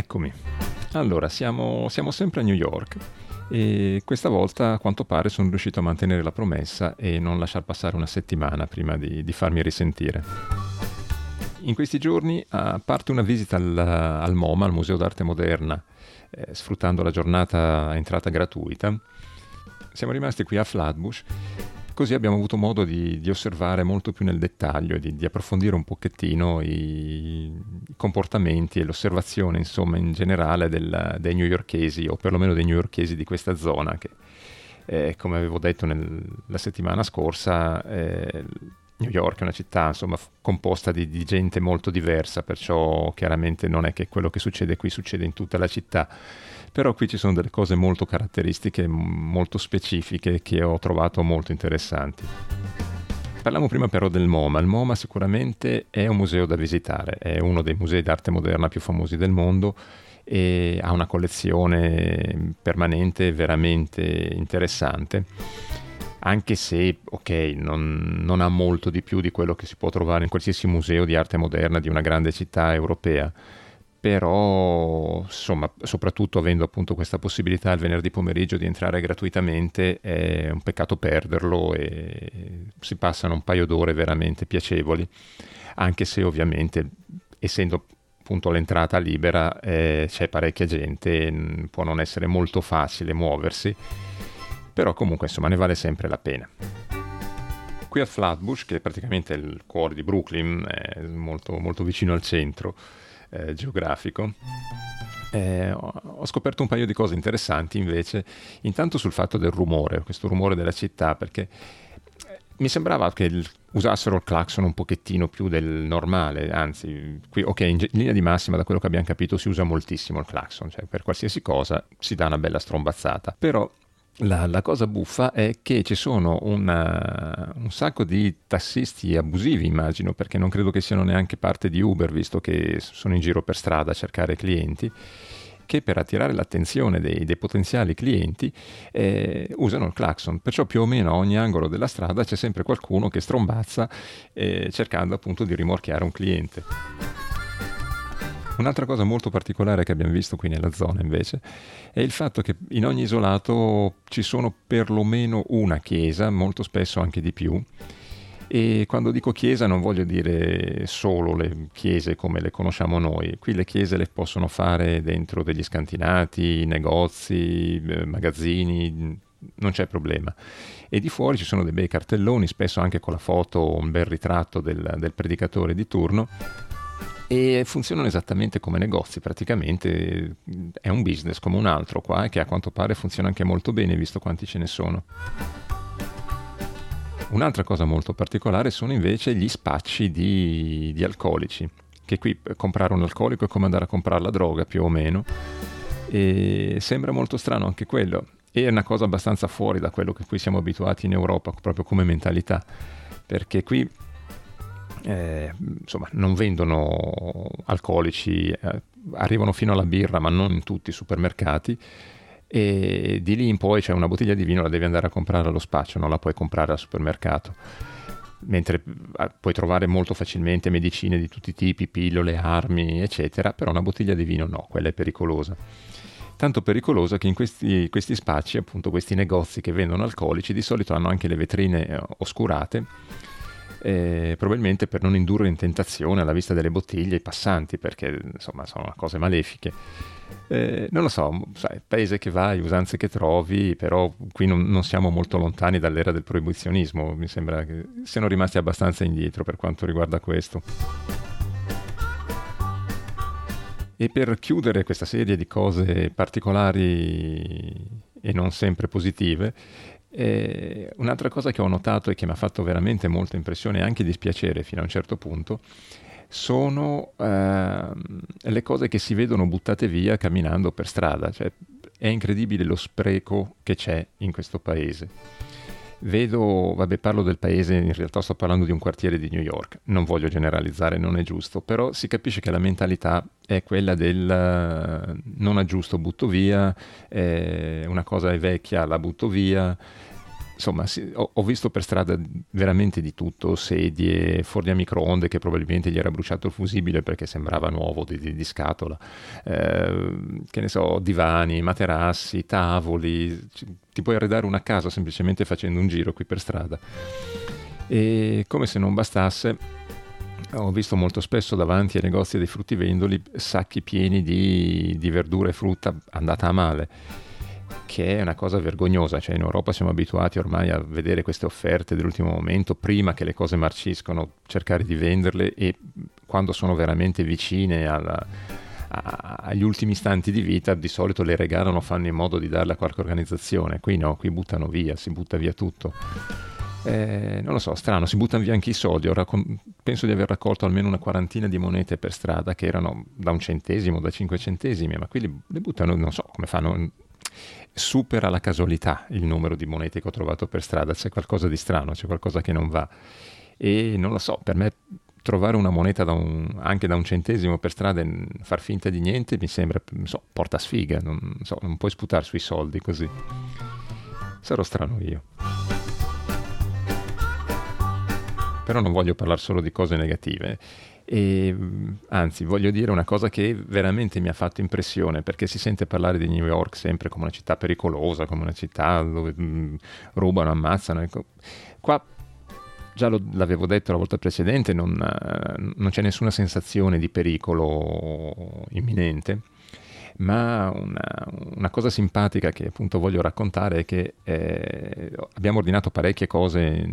Eccomi. Allora, siamo, siamo sempre a New York e questa volta a quanto pare sono riuscito a mantenere la promessa e non lasciar passare una settimana prima di, di farmi risentire. In questi giorni, a parte una visita al, al MoMA, al Museo d'Arte Moderna, eh, sfruttando la giornata entrata gratuita, siamo rimasti qui a Flatbush Così abbiamo avuto modo di, di osservare molto più nel dettaglio, di, di approfondire un pochettino i, comportamenti e l'osservazione, insomma, in generale del, dei newyorkesi, o perlomeno dei newyorkesi di questa zona, che, eh, come avevo detto nel, la settimana scorsa, eh, New York è una città insomma, composta di, di, gente molto diversa, perciò chiaramente non è che quello che succede qui succede in tutta la città però qui ci sono delle cose molto caratteristiche, molto specifiche che ho trovato molto interessanti. Parliamo prima però del MoMA. Il MoMA sicuramente è un museo da visitare, è uno dei musei d'arte moderna più famosi del mondo e ha una collezione permanente veramente interessante anche se, ok, non, non, ha molto di più di quello che si può trovare in qualsiasi museo di arte moderna di una grande città europea però insomma soprattutto avendo appunto questa possibilità il venerdì pomeriggio di entrare gratuitamente è un peccato perderlo e si passano un paio d'ore veramente piacevoli. Anche se ovviamente essendo appunto l'entrata libera eh, c'è parecchia gente può non essere molto facile muoversi. Però comunque insomma ne vale sempre la pena. Qui a Flatbush che è praticamente il cuore di Brooklyn molto, molto vicino al centro eh, geografico. Eh, ho scoperto un paio di cose interessanti invece, intanto sul fatto del rumore, questo rumore della città, perché eh, mi sembrava che il, usassero il clacson un pochettino più del normale, anzi, qui, ok, in, in, linea di massima da quello che abbiamo capito si usa moltissimo il clacson, cioè per qualsiasi cosa si dà una bella strombazzata, però la, la, cosa buffa è che ci sono una, un sacco di tassisti abusivi, immagino, perché non credo che siano neanche parte di Uber, visto che sono in giro per strada a cercare clienti, che per attirare l'attenzione dei, dei potenziali clienti eh, usano il clacson. Perciò più o meno a ogni angolo della strada c'è sempre qualcuno che strombazza eh, cercando appunto di rimorchiare un cliente. Un'altra cosa molto particolare che abbiamo visto qui nella zona invece è il fatto che in ogni isolato ci sono perlomeno una chiesa, molto spesso anche di più. E quando dico chiesa non voglio dire solo le chiese come le conosciamo noi, qui le chiese le possono fare dentro degli scantinati, negozi, eh, magazzini, non c'è problema. E di fuori ci sono dei bei cartelloni, spesso anche con la foto, un bel ritratto del, del predicatore di turno e funzionano esattamente come negozi, praticamente è un business come un altro qua che a quanto pare funziona anche molto bene visto quanti ce ne sono. Un'altra cosa molto particolare sono invece gli spacci di, di alcolici, che qui comprare un alcolico è come andare a comprare la droga più o meno, e sembra molto strano anche quello, è una cosa abbastanza fuori da quello che qui siamo abituati in Europa, proprio come mentalità, perché qui eh, insomma, non vendono alcolici, eh, arrivano fino alla birra, ma non in tutti i supermercati. E di lì in poi c'è una bottiglia di vino, la devi andare a comprare allo spaccio, non la puoi comprare al supermercato. Mentre eh, puoi trovare molto facilmente medicine di tutti i tipi, pillole, armi, eccetera, però una bottiglia di vino no, quella è pericolosa tanto pericolosa che in questi, questi, spacci, appunto questi negozi che vendono alcolici, di solito hanno anche le vetrine eh, oscurate eh, probabilmente per non indurre in tentazione alla vista delle bottiglie i passanti, perché insomma sono cose malefiche. Eh, non lo so, sai, paese che vai, usanze che trovi, però qui non, non, siamo molto lontani dall'era del proibizionismo, mi sembra che siano rimasti abbastanza indietro per quanto riguarda questo. E per chiudere questa serie di cose particolari e non sempre positive, e un'altra cosa che ho notato e che mi ha fatto veramente molta impressione e anche dispiacere fino a un certo punto sono eh, le cose che si vedono buttate via camminando per strada. Cioè, è incredibile lo spreco che c'è in questo paese. Vedo, vabbè, parlo del paese, in realtà sto parlando di un quartiere di New York, non voglio generalizzare, non è giusto, però si capisce che la mentalità è quella del uh, non aggiusto, butto via, eh, una cosa è vecchia, la butto via, insomma, ho, ho, visto per strada veramente di tutto, sedie, forni a microonde che probabilmente gli era bruciato il fusibile perché sembrava nuovo di, di, di scatola, eh, che ne so, divani, materassi, tavoli, ti puoi arredare una casa semplicemente facendo un giro qui per strada. E come se non bastasse, ho visto molto spesso davanti ai negozi dei fruttivendoli sacchi pieni di, di verdura e frutta andata a male che è una cosa vergognosa, cioè in Europa siamo abituati ormai a vedere queste offerte dell'ultimo momento, prima che le cose marciscono, cercare di venderle e quando sono veramente vicine alla, a, agli ultimi istanti di vita di solito le regalano, fanno in modo di darle a qualche organizzazione, qui no, qui buttano via, si butta via tutto. Eh, non lo so, strano, si buttano via anche i soldi. Ora con, penso di aver raccolto almeno una quarantina di monete per strada che erano da un centesimo, da cinque centesimi, ma qui le, le buttano, non so come fanno, supera la casualità il numero di monete che ho trovato per strada, c'è qualcosa di strano, c'è qualcosa che non va. E non lo so, per me trovare una moneta da un, anche da un centesimo per strada e far finta di niente mi sembra, non so, porta sfiga, non, so, non puoi sputare sui soldi così. Sarò strano io. Però non voglio parlare solo di cose negative. E, anzi, voglio dire una cosa che veramente mi ha fatto impressione, perché si sente parlare di New York sempre come una città pericolosa, come una città dove mh, mm, rubano, ammazzano. Ecco. Qua già lo, l'avevo detto la volta precedente, non, non, c'è nessuna sensazione di pericolo imminente, ma una, una, cosa simpatica che appunto voglio raccontare è che eh, abbiamo ordinato parecchie cose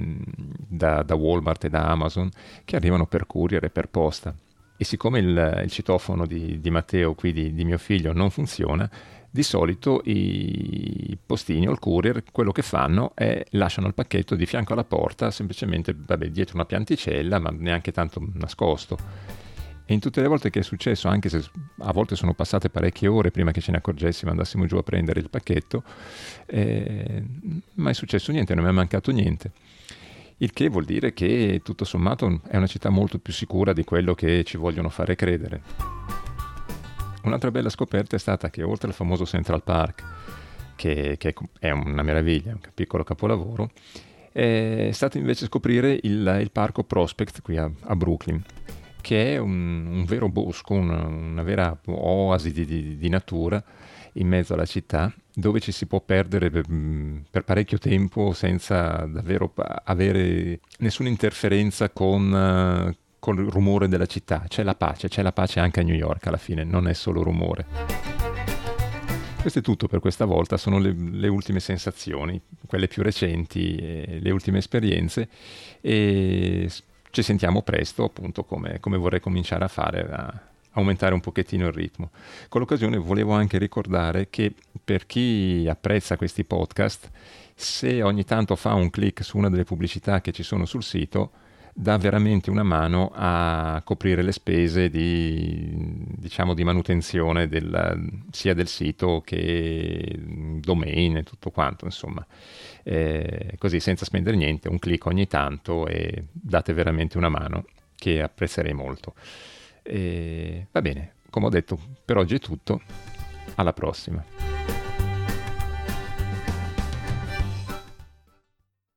da, da, Walmart e da Amazon che arrivano per courier e per posta. E siccome il, il citofono di, di, Matteo, qui di, di mio figlio, non funziona, di solito i postini o il courier quello che fanno è lasciano il pacchetto di fianco alla porta, semplicemente vabbè, dietro una pianticella, ma neanche tanto nascosto. E in tutte le volte che è successo, anche se a volte sono passate parecchie ore prima che ce ne accorgessimo, andassimo giù a prendere il pacchetto, eh, mai è successo niente, non mi è mancato niente. Il che vuol dire che tutto sommato è una città molto più sicura di quello che ci vogliono fare credere. Un'altra bella scoperta è stata che oltre al famoso Central Park, che, che è una meraviglia, un piccolo capolavoro, è stato invece scoprire il, il parco Prospect qui a, a Brooklyn che è un, un vero bosco, una, una vera oasi di, di, di, natura in mezzo alla città, dove ci si può perdere per, per parecchio tempo senza davvero avere nessuna interferenza con, con il rumore della città. C'è la pace, c'è la pace anche a New York alla fine, non è solo rumore. Questo è tutto per questa volta, sono le, le ultime sensazioni, quelle più recenti, le ultime esperienze e ci sentiamo presto, appunto, come, come vorrei cominciare a fare, a aumentare un pochettino il ritmo. Con l'occasione volevo anche ricordare che per chi apprezza questi podcast, se ogni tanto fa un clic su una delle pubblicità che ci sono sul sito, dà veramente una mano a coprire le spese di, diciamo, di manutenzione del, sia del sito che domain e tutto quanto, insomma. Eh, così senza spendere niente, un clic ogni tanto e date veramente una mano che apprezzerei molto. E, va bene, come ho detto, per oggi è tutto, alla prossima.